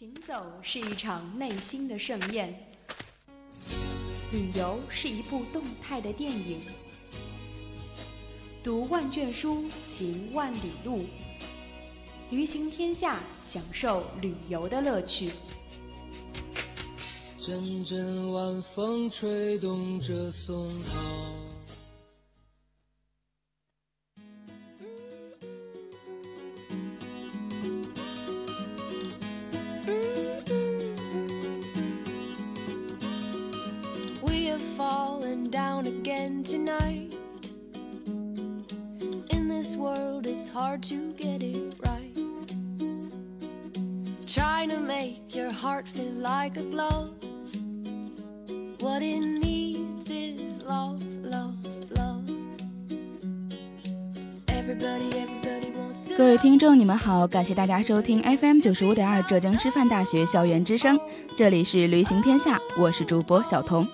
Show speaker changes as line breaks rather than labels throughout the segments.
行走是一场内心的盛宴，旅游是一部动态的电影。读万卷书，行万里路，旅行天下，享受旅游的乐趣。阵阵晚风吹动着松涛。各位听众，你们好，感谢大家收听 FM 九十五点二浙江师范大学校园之声，这里是旅行天下，我是主播小彤。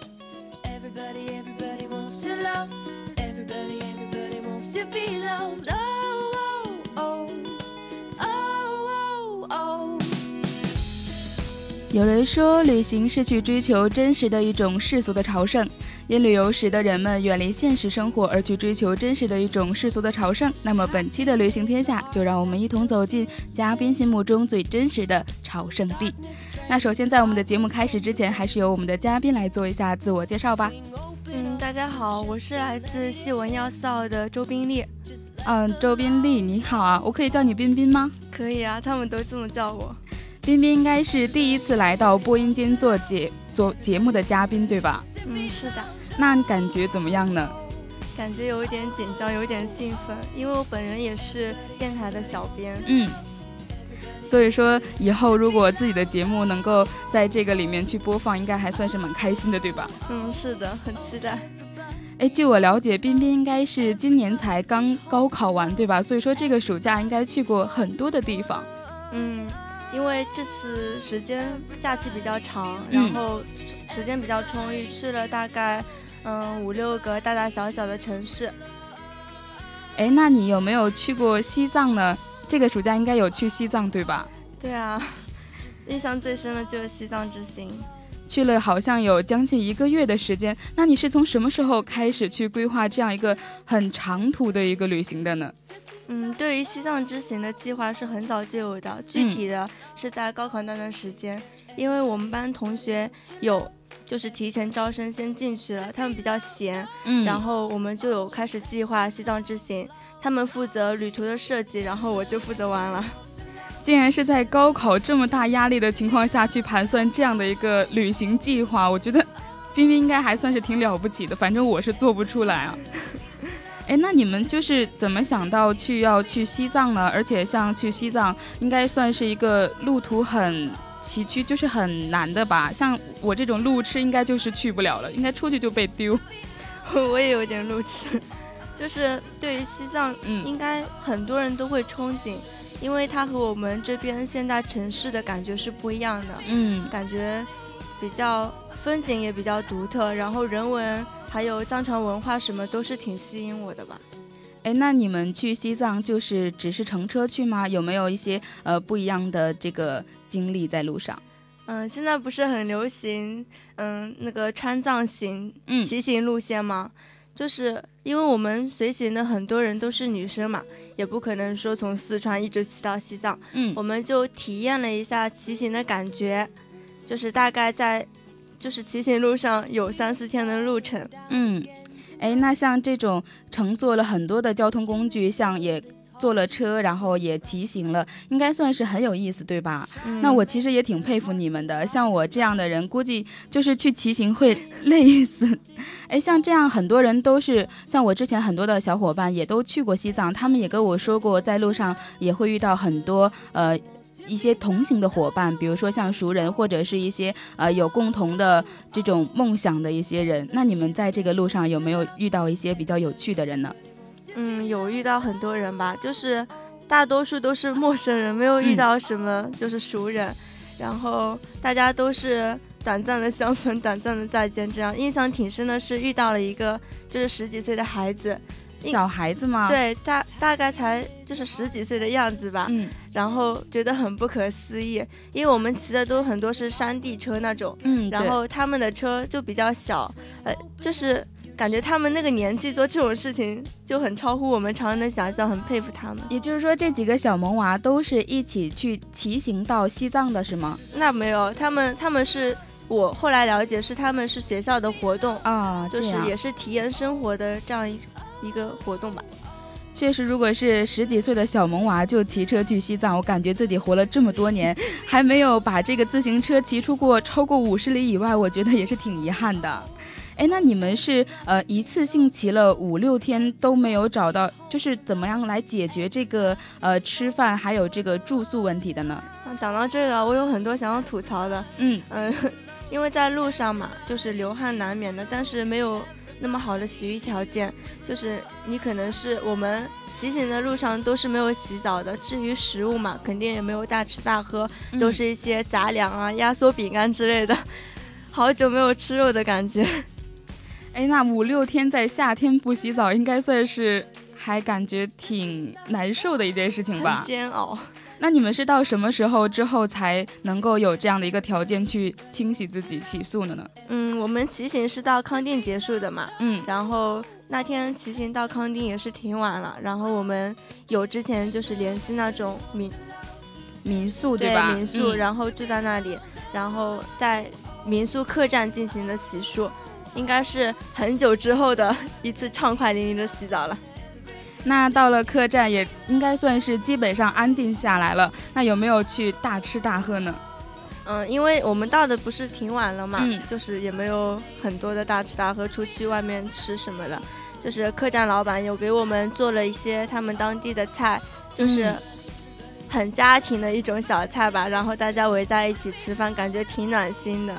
有人说，旅行是去追求真实的一种世俗的朝圣，因旅游使得人们远离现实生活，而去追求真实的一种世俗的朝圣。那么，本期的旅行天下，就让我们一同走进嘉宾心目中最真实的朝圣地。那首先，在我们的节目开始之前，还是由我们的嘉宾来做一下自我介绍吧。
嗯，大家好，我是来自戏文要校的周冰丽。
嗯，周冰丽，你好啊，我可以叫你彬彬吗？
可以啊，他们都这么叫我。
彬彬应该是第一次来到播音间做节做节目的嘉宾，对吧？
嗯，是的。
那感觉怎么样呢？
感觉有一点紧张，有一点兴奋，因为我本人也是电台的小编。
嗯。所以说，以后如果自己的节目能够在这个里面去播放，应该还算是蛮开心的，对吧？
嗯，是的，很期待。
哎，据我了解，彬彬应该是今年才刚高考完，对吧？所以说这个暑假应该去过很多的地方。
嗯。因为这次时间假期比较长，然后时间比较充裕，去了大概嗯五六个大大小小的城市。
哎，那你有没有去过西藏呢？这个暑假应该有去西藏对吧？
对啊，印象最深的就是西藏之行，
去了好像有将近一个月的时间。那你是从什么时候开始去规划这样一个很长途的一个旅行的呢？
嗯，对于西藏之行的计划是很早就有的，具体的是在高考那段时间，因为我们班同学有就是提前招生先进去了，他们比较闲，嗯，然后我们就有开始计划西藏之行，他们负责旅途的设计，然后我就负责玩了。
竟然是在高考这么大压力的情况下去盘算这样的一个旅行计划，我觉得 冰冰应该还算是挺了不起的，反正我是做不出来啊。哎，那你们就是怎么想到去要去西藏呢？而且像去西藏，应该算是一个路途很崎岖，就是很难的吧？像我这种路痴，应该就是去不了了，应该出去就被丢。
我也有点路痴，就是对于西藏，嗯，应该很多人都会憧憬，因为它和我们这边现代城市的感觉是不一样的，嗯，感觉比较风景也比较独特，然后人文。还有藏传文化什么都是挺吸引我的吧？
哎，那你们去西藏就是只是乘车去吗？有没有一些呃不一样的这个经历在路上？
嗯，现在不是很流行嗯那个川藏行骑行路线吗？就是因为我们随行的很多人都是女生嘛，也不可能说从四川一直骑到西藏。嗯，我们就体验了一下骑行的感觉，就是大概在。就是骑行路上有三四天的路程，
嗯，哎，那像这种乘坐了很多的交通工具，像也坐了车，然后也骑行了，应该算是很有意思，对吧？那我其实也挺佩服你们的，像我这样的人，估计就是去骑行会 累死。哎，像这样很多人都是，像我之前很多的小伙伴也都去过西藏，他们也跟我说过，在路上也会遇到很多呃。一些同行的伙伴，比如说像熟人或者是一些呃有共同的这种梦想的一些人，那你们在这个路上有没有遇到一些比较有趣的人呢？
嗯，有遇到很多人吧，就是大多数都是陌生人，没有遇到什么就是熟人，然后大家都是短暂的相逢，短暂的再见，这样印象挺深的是遇到了一个就是十几岁的孩子。
小孩子吗？
对，大大概才就是十几岁的样子吧。嗯，然后觉得很不可思议，因为我们骑的都很多是山地车那种。嗯，然后他们的车就比较小，呃，就是感觉他们那个年纪做这种事情就很超乎我们常人的想象，很佩服他们。
也就是说，这几个小萌娃都是一起去骑行到西藏的是吗？
那没有，他们他们是。我后来了解是他们是学校的活动
啊，
就是也是体验生活的这样一一个活动吧。
确实，如果是十几岁的小萌娃就骑车去西藏，我感觉自己活了这么多年，还没有把这个自行车骑出过超过五十里以外，我觉得也是挺遗憾的。哎，那你们是呃一次性骑了五六天都没有找到，就是怎么样来解决这个呃吃饭还有这个住宿问题的呢？
讲到这个，我有很多想要吐槽的。嗯 嗯。因为在路上嘛，就是流汗难免的，但是没有那么好的洗浴条件，就是你可能是我们骑行的路上都是没有洗澡的。至于食物嘛，肯定也没有大吃大喝，都是一些杂粮啊、压缩饼干之类的。好久没有吃肉的感觉。
哎，那五六天在夏天不洗澡，应该算是还感觉挺难受的一件事情吧？
煎熬。
那你们是到什么时候之后才能够有这样的一个条件去清洗自己、洗漱的呢？
嗯，我们骑行是到康定结束的嘛。嗯，然后那天骑行到康定也是挺晚了，然后我们有之前就是联系那种民
民宿对吧？
民宿，然后住在那里，然后在民宿客栈进行的洗漱，应该是很久之后的一次畅快淋漓的洗澡了。
那到了客栈，也应该算是基本上安定下来了。那有没有去大吃大喝呢？
嗯，因为我们到的不是挺晚了嘛，就是也没有很多的大吃大喝，出去外面吃什么的。就是客栈老板有给我们做了一些他们当地的菜，就是很家庭的一种小菜吧。然后大家围在一起吃饭，感觉挺暖心的。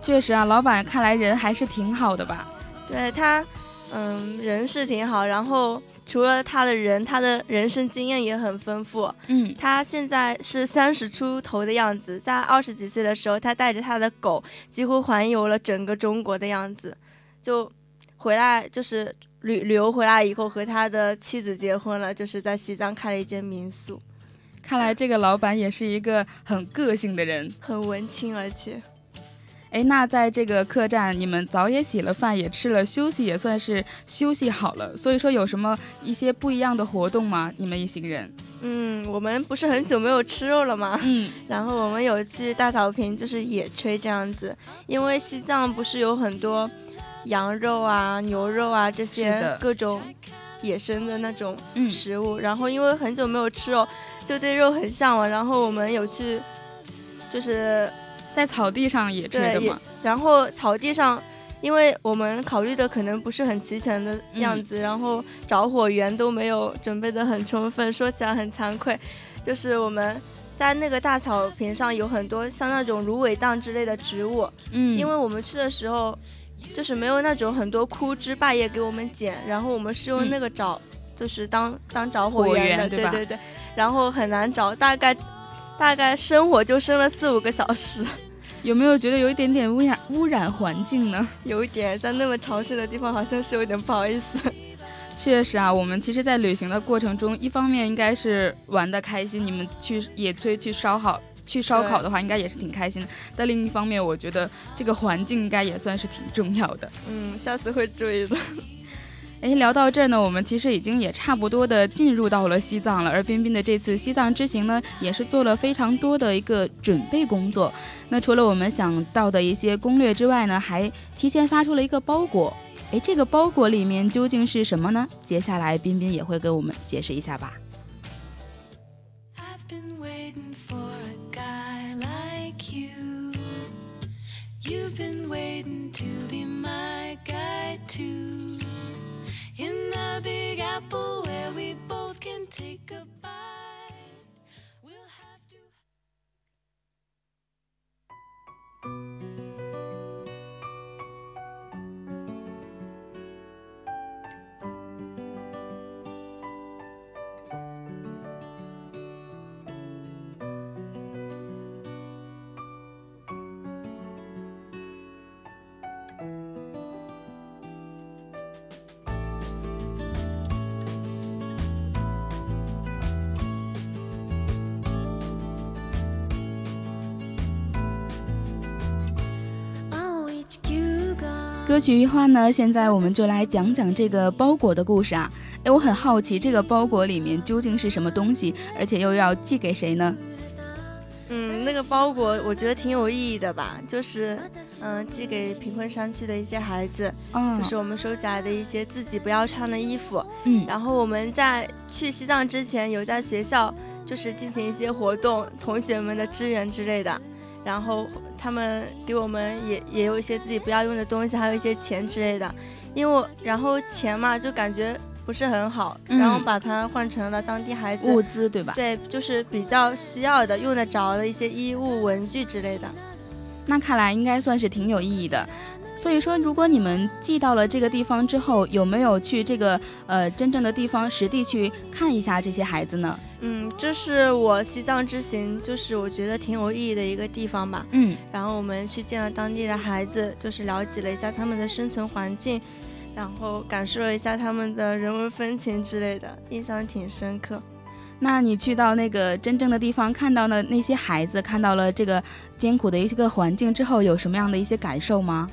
确实啊，老板看来人还是挺好的吧？
对他，嗯，人是挺好，然后。除了他的人，他的人生经验也很丰富。嗯，他现在是三十出头的样子，在二十几岁的时候，他带着他的狗几乎环游了整个中国的样子，就回来就是旅旅游回来以后和他的妻子结婚了，就是在西藏开了一间民宿。
看来这个老板也是一个很个性的人，
很文青，而且。
哎，那在这个客栈，你们早也洗了饭，也吃了，休息也算是休息好了。所以说，有什么一些不一样的活动吗？你们一行人？
嗯，我们不是很久没有吃肉了吗？嗯，然后我们有去大草坪，就是野炊这样子。因为西藏不是有很多羊肉啊、牛肉啊这些各种野生的那种食物，然后因为很久没有吃肉，就对肉很向往。然后我们有去，就是。
在草地上野炊的嘛，
然后草地上，因为我们考虑的可能不是很齐全的样子，然后着火源都没有准备的很充分，说起来很惭愧。就是我们在那个大草坪上有很多像那种芦苇荡之类的植物，嗯，因为我们去的时候就是没有那种很多枯枝败叶给我们捡，然后我们是用那个找，就是当当着火源的，对对对，然后很难找，大概大概生火就生了四五个小时。
有没有觉得有一点点污染污染环境呢？
有一点，在那么潮湿的地方，好像是有点不好意思。
确实啊，我们其实，在旅行的过程中，一方面应该是玩的开心，你们去野炊、去烧烤、去烧烤的话，应该也是挺开心的。但另一方面，我觉得这个环境应该也算是挺重要的。
嗯，下次会注意的。
哎，聊到这儿呢，我们其实已经也差不多的进入到了西藏了。而彬彬的这次西藏之行呢，也是做了非常多的一个准备工作。那除了我们想到的一些攻略之外呢，还提前发出了一个包裹。哎，这个包裹里面究竟是什么呢？接下来彬彬也会给我们解释一下吧。in the Big Apple where we both can take a bite. We'll have to. 歌曲一换呢，现在我们就来讲讲这个包裹的故事啊。哎，我很好奇，这个包裹里面究竟是什么东西，而且又要寄给谁呢？
嗯，那个包裹我觉得挺有意义的吧，就是嗯，寄给贫困山区的一些孩子，就是我们收起来的一些自己不要穿的衣服。嗯，然后我们在去西藏之前，有在学校就是进行一些活动，同学们的支援之类的，然后。他们给我们也也有一些自己不要用的东西，还有一些钱之类的，因为然后钱嘛就感觉不是很好，然后把它换成了当地孩子
物资，对吧？
对，就是比较需要的、用得着的一些衣物、文具之类的。
那看来应该算是挺有意义的。所以说，如果你们寄到了这个地方之后，有没有去这个呃真正的地方实地去看一下这些孩子呢？
嗯，这是我西藏之行，就是我觉得挺有意义的一个地方吧。嗯，然后我们去见了当地的孩子，就是了解了一下他们的生存环境，然后感受了一下他们的人文风情之类的，印象挺深刻。
那你去到那个真正的地方，看到了那些孩子，看到了这个艰苦的一些个环境之后，有什么样的一些感受吗？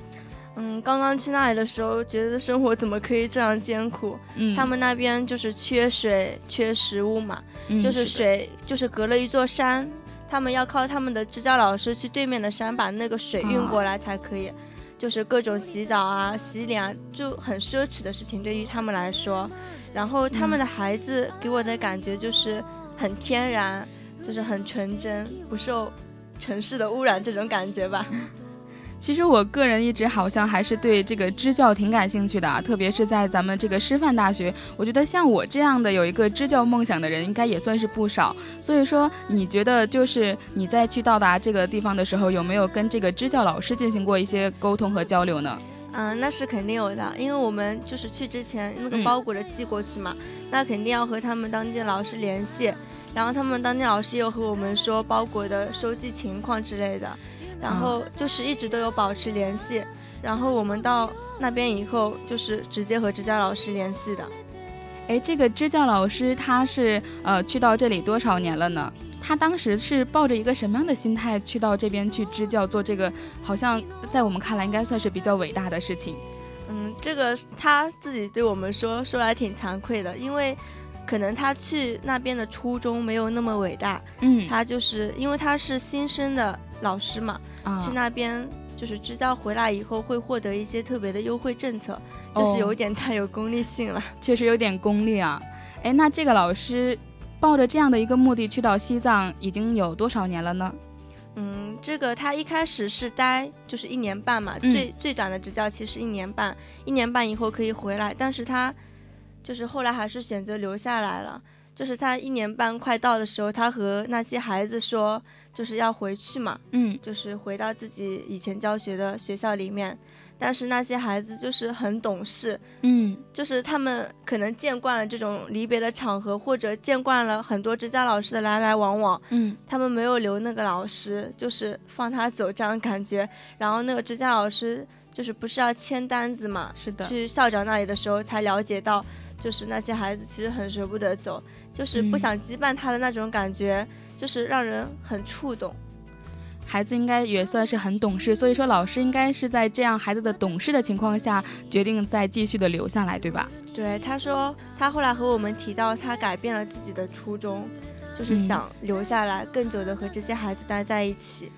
嗯，刚刚去那里的时候，觉得生活怎么可以这样艰苦？嗯，他们那边就是缺水、缺食物嘛，就是水就是隔了一座山，他们要靠他们的支教老师去对面的山把那个水运过来才可以，就是各种洗澡啊、洗脸啊，就很奢侈的事情对于他们来说。然后他们的孩子给我的感觉就是很天然，就是很纯真，不受城市的污染这种感觉吧。
其实我个人一直好像还是对这个支教挺感兴趣的啊，特别是在咱们这个师范大学，我觉得像我这样的有一个支教梦想的人，应该也算是不少。所以说，你觉得就是你在去到达这个地方的时候，有没有跟这个支教老师进行过一些沟通和交流呢？
嗯，那是肯定有的，因为我们就是去之前那个包裹的寄过去嘛，那肯定要和他们当地的老师联系，然后他们当地老师又和我们说包裹的收寄情况之类的。然后就是一直都有保持联系，然后我们到那边以后就是直接和支教老师联系的。
哎，这个支教老师他是呃去到这里多少年了呢？他当时是抱着一个什么样的心态去到这边去支教做这个？好像在我们看来应该算是比较伟大的事情。
嗯，这个他自己对我们说说来挺惭愧的，因为可能他去那边的初衷没有那么伟大。嗯，他就是因为他是新生的老师嘛。去那边就是支教回来以后会获得一些特别的优惠政策，就是有点太有功利性了，
确实有点功利啊。哎，那这个老师抱着这样的一个目的去到西藏已经有多少年了呢？
嗯，这个他一开始是待就是一年半嘛，最最短的支教期是一年半，一年半以后可以回来，但是他就是后来还是选择留下来了。就是他一年半快到的时候，他和那些孩子说。就是要回去嘛，嗯，就是回到自己以前教学的学校里面，但是那些孩子就是很懂事，嗯，就是他们可能见惯了这种离别的场合，或者见惯了很多支教老师的来来往往，嗯，他们没有留那个老师，就是放他走这样感觉。然后那个支教老师就是不是要签单子嘛，
是的，
去校长那里的时候才了解到，就是那些孩子其实很舍不得走，就是不想羁绊他的那种感觉。就是让人很触动，
孩子应该也算是很懂事，所以说老师应该是在这样孩子的懂事的情况下，决定再继续的留下来，对吧？
对，他说他后来和我们提到，他改变了自己的初衷，就是想留下来，更久的和这些孩子待在一起。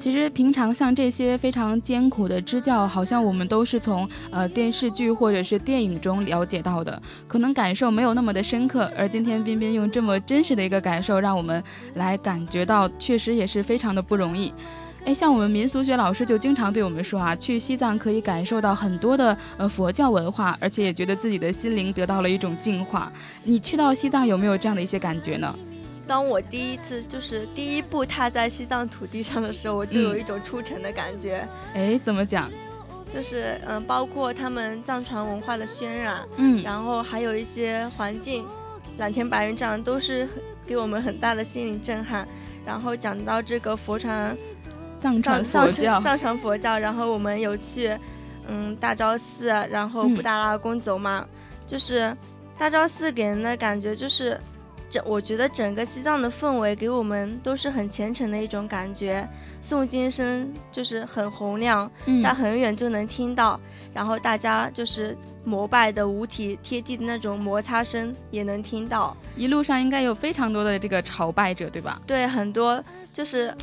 其实平常像这些非常艰苦的支教，好像我们都是从呃电视剧或者是电影中了解到的，可能感受没有那么的深刻。而今天彬彬用这么真实的一个感受，让我们来感觉到，确实也是非常的不容易。哎，像我们民俗学老师就经常对我们说啊，去西藏可以感受到很多的呃佛教文化，而且也觉得自己的心灵得到了一种净化。你去到西藏有没有这样的一些感觉呢？
当我第一次就是第一步踏在西藏土地上的时候，我就有一种出城的感觉。
哎，怎么讲？
就是嗯，包括他们藏传文化的渲染，嗯，然后还有一些环境，蓝天白云这样都是给我们很大的心灵震撼。然后讲到这个佛传
藏传佛教，
藏传佛教，然后我们有去嗯大昭寺，然后布达拉宫走嘛，就是大昭寺给人的感觉就是。整我觉得整个西藏的氛围给我们都是很虔诚的一种感觉，诵经声就是很洪亮，在很远就能听到，然后大家就是膜拜的五体贴地的那种摩擦声也能听到。
一路上应该有非常多的这个朝拜者，对吧？
对，很多就是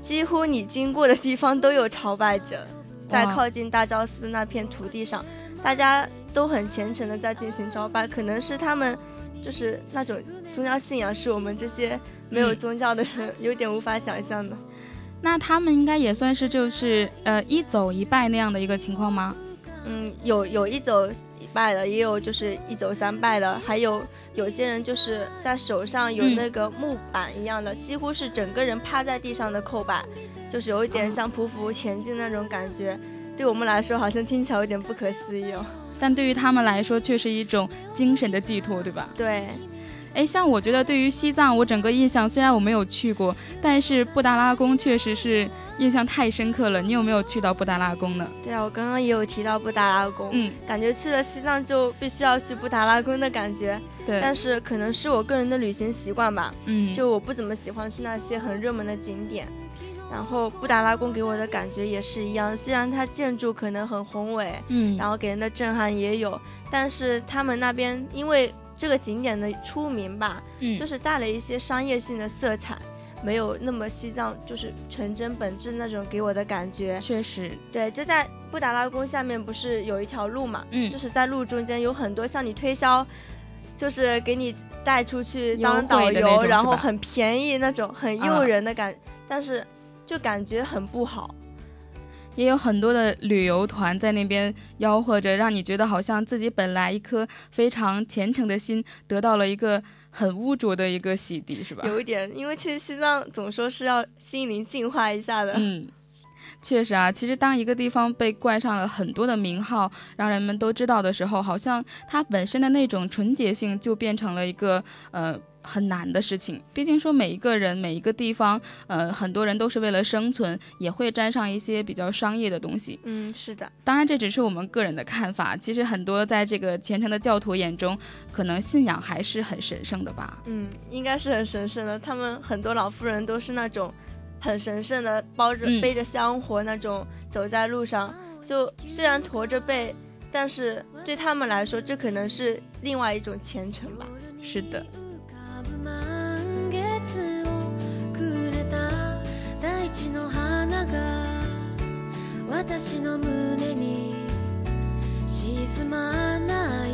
几乎你经过的地方都有朝拜者，在靠近大昭寺那片土地上，大家都很虔诚的在进行朝拜，可能是他们。就是那种宗教信仰是我们这些没有宗教的人有点无法想象的。
那他们应该也算是就是呃一走一拜那样的一个情况吗？
嗯，有有一走一拜的，也有就是一走三拜的，还有有些人就是在手上有那个木板一样的，几乎是整个人趴在地上的叩拜，就是有一点像匍匐前进那种感觉。对我们来说，好像听起来有点不可思议哦。
但对于他们来说，却是一种精神的寄托，对吧？
对。
哎，像我觉得对于西藏，我整个印象虽然我没有去过，但是布达拉宫确实是印象太深刻了。你有没有去到布达拉宫呢？
对啊，我刚刚也有提到布达拉宫，嗯，感觉去了西藏就必须要去布达拉宫的感觉。
对。
但是可能是我个人的旅行习惯吧，嗯，就我不怎么喜欢去那些很热门的景点。然后布达拉宫给我的感觉也是一样，虽然它建筑可能很宏伟，嗯，然后给人的震撼也有，但是他们那边因为这个景点的出名吧，嗯，就是带了一些商业性的色彩，没有那么西藏就是纯真本质那种给我的感觉。
确实，
对，就在布达拉宫下面不是有一条路嘛，嗯，就是在路中间有很多向你推销，就是给你带出去当导游，然后很便宜那种很诱人的感，但是。就感觉很不好，
也有很多的旅游团在那边吆喝着，让你觉得好像自己本来一颗非常虔诚的心得到了一个很污浊的一个洗涤，是吧？
有一点，因为去西藏总说是要心灵净化一下的。
嗯，确实啊，其实当一个地方被冠上了很多的名号，让人们都知道的时候，好像它本身的那种纯洁性就变成了一个呃。很难的事情，毕竟说每一个人每一个地方，呃，很多人都是为了生存，也会沾上一些比较商业的东西。
嗯，是的。
当然，这只是我们个人的看法。其实很多在这个虔诚的教徒眼中，可能信仰还是很神圣的吧。
嗯，应该是很神圣的。他们很多老妇人都是那种很神圣的，包着背着香火那种走在路上，就虽然驼着背，但是对他们来说，这可能是另外一种虔诚吧。
是的。
満月をくれた大地の花が私の胸に沈まない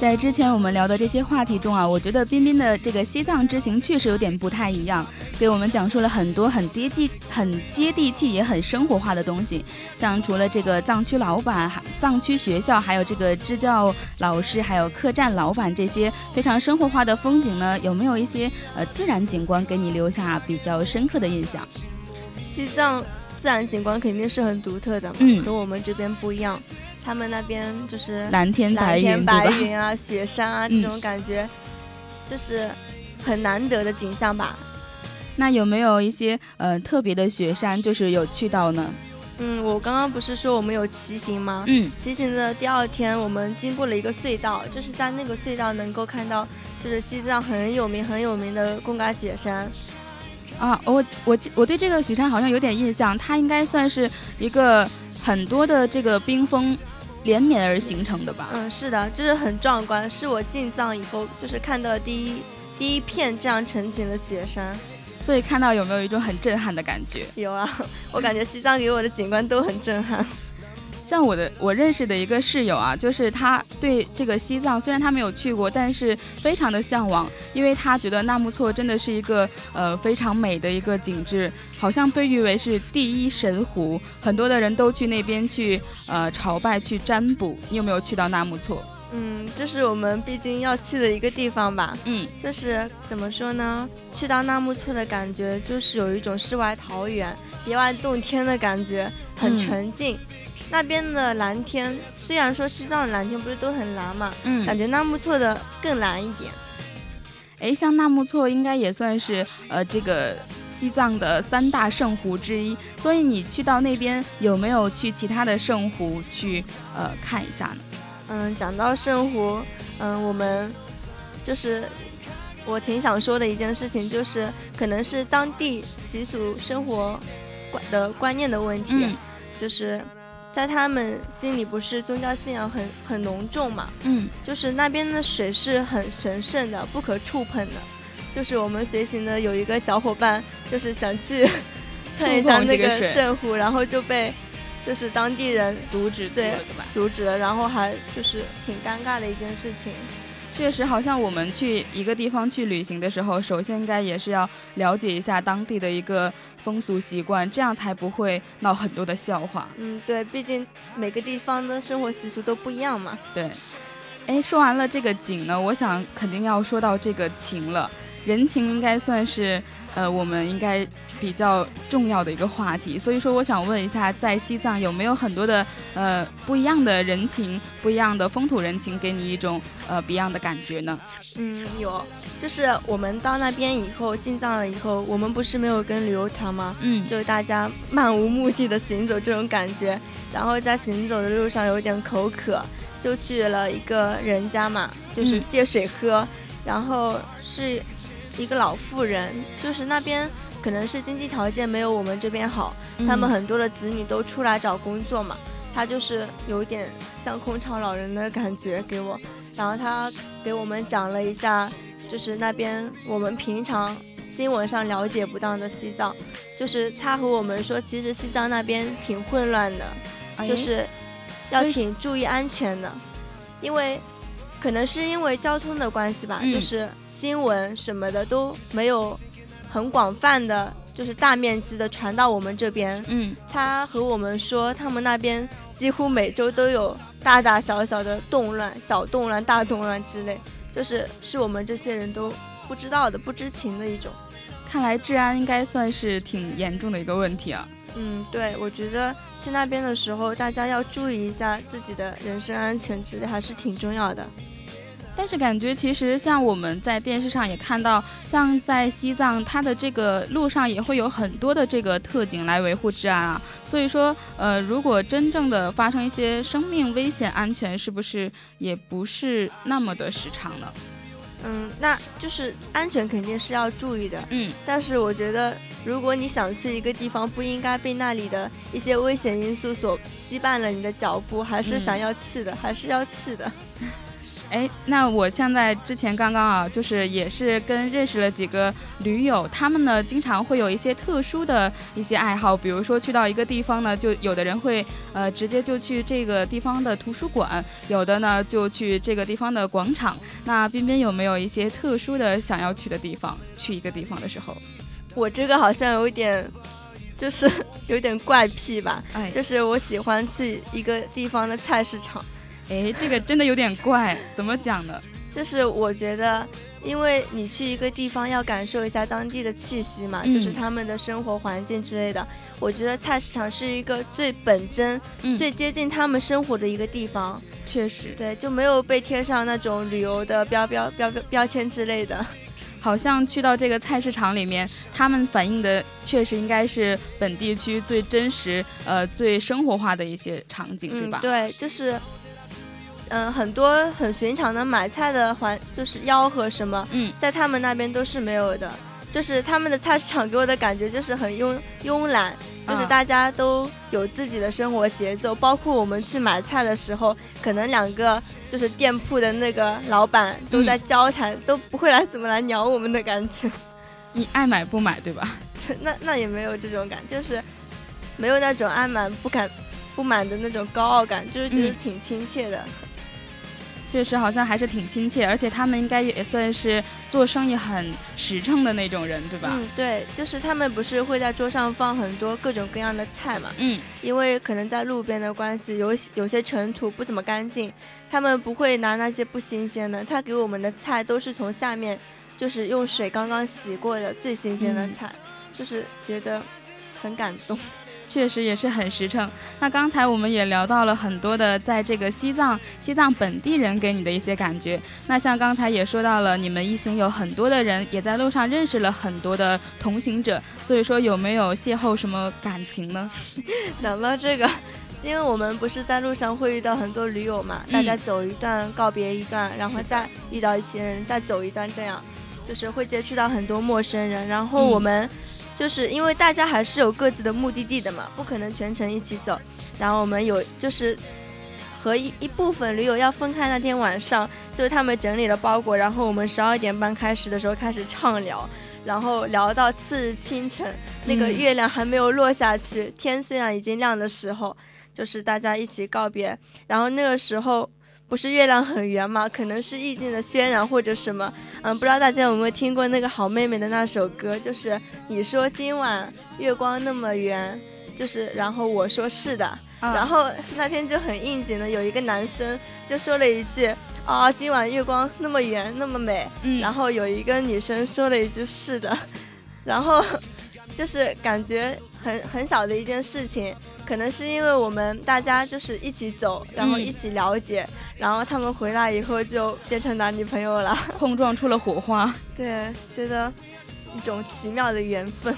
在之前我们聊的这些话题中啊，我觉得彬彬的这个西藏之行确实有点不太一样，给我们讲述了很多很接地、很接地气也很生活化的东西。像除了这个藏区老板、藏区学校，还有这个支教老师，还有客栈老板这些非常生活化的风景呢，有没有一些呃自然景观给你留下比较深刻的印象？
西藏自然景观肯定是很独特的，嗯，跟我们这边不一样。他们那边就是
蓝天白云，
白云啊，雪山啊，这种感觉，就是很难得的景象吧。
那有没有一些呃特别的雪山，就是有去到呢？
嗯，我刚刚不是说我们有骑行吗？嗯，骑行的第二天，我们经过了一个隧道，就是在那个隧道能够看到，就是西藏很有名很有名的贡嘎雪山。
啊，我我我对这个雪山好像有点印象，它应该算是一个很多的这个冰峰。连绵而形成的吧？
嗯，是的，就是很壮观，是我进藏以后就是看到了第一第一片这样成群的雪山，
所以看到有没有一种很震撼的感觉？
有啊，我感觉西藏给我的景观都很震撼。
像我的我认识的一个室友啊，就是他对这个西藏虽然他没有去过，但是非常的向往，因为他觉得纳木错真的是一个呃非常美的一个景致，好像被誉为是第一神湖，很多的人都去那边去呃朝拜去占卜。你有没有去到纳木错？
嗯，这是我们必经要去的一个地方吧。
嗯，
就是怎么说呢？去到纳木错的感觉，就是有一种世外桃源、别外洞天的感觉，很纯净。那边的蓝天，虽然说西藏的蓝天不是都很蓝嘛，嗯，感觉纳木错的更蓝一点。
哎，像纳木错应该也算是呃这个西藏的三大圣湖之一，所以你去到那边有没有去其他的圣湖去呃看一下呢？
嗯，讲到圣湖，嗯，我们就是我挺想说的一件事情，就是可能是当地习俗生活观的观念的问题，就是在他们心里不是宗教信仰很很浓重嘛，
嗯，
就是那边的水是很神圣的，不可触碰的。就是我们随行的有一个小伙伴，就是想去 看一下那个圣湖，然后就被。就是当地人
阻止，
对，阻止了，然后还就是挺尴尬的一件事情。
确实，好像我们去一个地方去旅行的时候，首先应该也是要了解一下当地的一个风俗习惯，这样才不会闹很多的笑话。
嗯，对，毕竟每个地方的生活习俗都不一样嘛。
对。哎，说完了这个景呢，我想肯定要说到这个情了，人情应该算是。呃，我们应该比较重要的一个话题，所以说我想问一下，在西藏有没有很多的呃不一样的人情，不一样的风土人情，给你一种呃不一样的感觉呢？
嗯，有，就是我们到那边以后进藏了以后，我们不是没有跟旅游团吗？
嗯，
就是大家漫无目的的行走这种感觉，然后在行走的路上有点口渴，就去了一个人家嘛，就是借水喝，然后是。一个老妇人，就是那边可能是经济条件没有我们这边好，他们很多的子女都出来找工作嘛，他就是有点像空巢老人的感觉给我，然后他给我们讲了一下，就是那边我们平常新闻上了解不到的西藏，就是他和我们说，其实西藏那边挺混乱的，就是要挺注意安全的，因为。可能是因为交通的关系吧，就是新闻什么的都没有很广泛的，就是大面积的传到我们这边。
嗯，
他和我们说，他们那边几乎每周都有大大小小的动乱、小动乱、大动乱之类，就是是我们这些人都不知道的、不知情的一种。
看来治安应该算是挺严重的一个问题啊。
嗯，对，我觉得去那边的时候，大家要注意一下自己的人身安全之类，还是挺重要的。
但是感觉其实像我们在电视上也看到，像在西藏，它的这个路上也会有很多的这个特警来维护治安啊。所以说，呃，如果真正的发生一些生命危险，安全是不是也不是那么的时长呢？
嗯，那就是安全肯定是要注意的。
嗯，
但是我觉得，如果你想去一个地方，不应该被那里的一些危险因素所羁绊了你的脚步，还是想要去的，还是要去的。
哎，那我现在之前刚刚啊，就是也是跟认识了几个驴友，他们呢经常会有一些特殊的一些爱好，比如说去到一个地方呢，就有的人会呃直接就去这个地方的图书馆，有的呢就去这个地方的广场。那边边有没有一些特殊的想要去的地方？去一个地方的时候，
我这个好像有点，就是 有点怪癖吧，哎，就是我喜欢去一个地方的菜市场。
哎，这个真的有点怪，怎么讲呢？
就是我觉得，因为你去一个地方要感受一下当地的气息嘛，就是他们的生活环境之类的。我觉得菜市场是一个最本真、最接近他们生活的一个地方。
确实，
对，就没有被贴上那种旅游的标标标标标签之类的。
好像去到这个菜市场里面，他们反映的确实应该是本地区最真实、呃最生活化的一些场景，对吧？
对，就是。嗯，很多很寻常的买菜的环，就是吆喝什么，
嗯，
在他们那边都是没有的。就是他们的菜市场给我的感觉就是很慵慵懒，就是大家都有自己的生活节奏。包括我们去买菜的时候，可能两个就是店铺的那个老板都在交谈，都不会来怎么来鸟我们的感觉。
你爱买不买，对吧？
那那也没有这种感，就是没有那种爱买不敢。不满的那种高傲感，就是觉得挺亲切的。
确实好像还是挺亲切，而且他们应该也算是做生意很实诚的那种人，对吧？
嗯，对，就是他们不是会在桌上放很多各种各样的菜嘛？
嗯，
因为可能在路边的关系，有有些尘土不怎么干净，他们不会拿那些不新鲜的，他给我们的菜都是从下面就是用水刚刚洗过的最新鲜的菜，就是觉得很感动。
确实也是很实诚。那刚才我们也聊到了很多的，在这个西藏，西藏本地人给你的一些感觉。那像刚才也说到了，你们一行有很多的人，也在路上认识了很多的同行者。所以说，有没有邂逅什么感情呢？
讲到这个，因为我们不是在路上会遇到很多驴友嘛，大家走一段告别一段，然后再遇到一些人，再走一段，这样就是会接触到很多陌生人。然后我们。就是因为大家还是有各自的目的地的嘛，不可能全程一起走。然后我们有就是和一一部分驴友要分开那天晚上，就是他们整理了包裹，然后我们十二点半开始的时候开始畅聊，然后聊到次日清晨，那个月亮还没有落下去，天虽然已经亮的时候，就是大家一起告别。然后那个时候。不是月亮很圆吗？可能是意境的渲染或者什么，嗯，不知道大家有没有听过那个好妹妹的那首歌，就是你说今晚月光那么圆，就是然后我说是的，然后那天就很应景的有一个男生就说了一句啊今晚月光那么圆那么美，然后有一个女生说了一句是的，然后就是感觉很很小的一件事情。可能是因为我们大家就是一起走，然后一起了解，然后他们回来以后就变成男女朋友了，
碰撞出了火花。
对，觉得一种奇妙的缘分。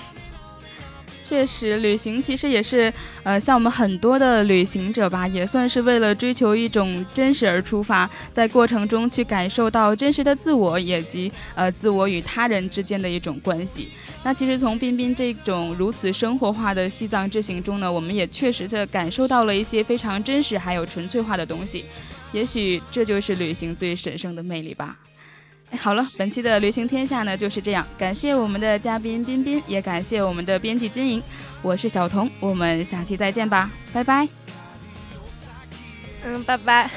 确实，旅行其实也是，呃，像我们很多的旅行者吧，也算是为了追求一种真实而出发，在过程中去感受到真实的自我，以及呃自我与他人之间的一种关系。那其实从彬彬这种如此生活化的西藏之行中呢，我们也确实的感受到了一些非常真实还有纯粹化的东西。也许这就是旅行最神圣的魅力吧。好了，本期的旅行天下呢就是这样。感谢我们的嘉宾彬彬，也感谢我们的编辑金莹。我是小彤，我们下期再见吧，拜拜。
嗯，拜拜。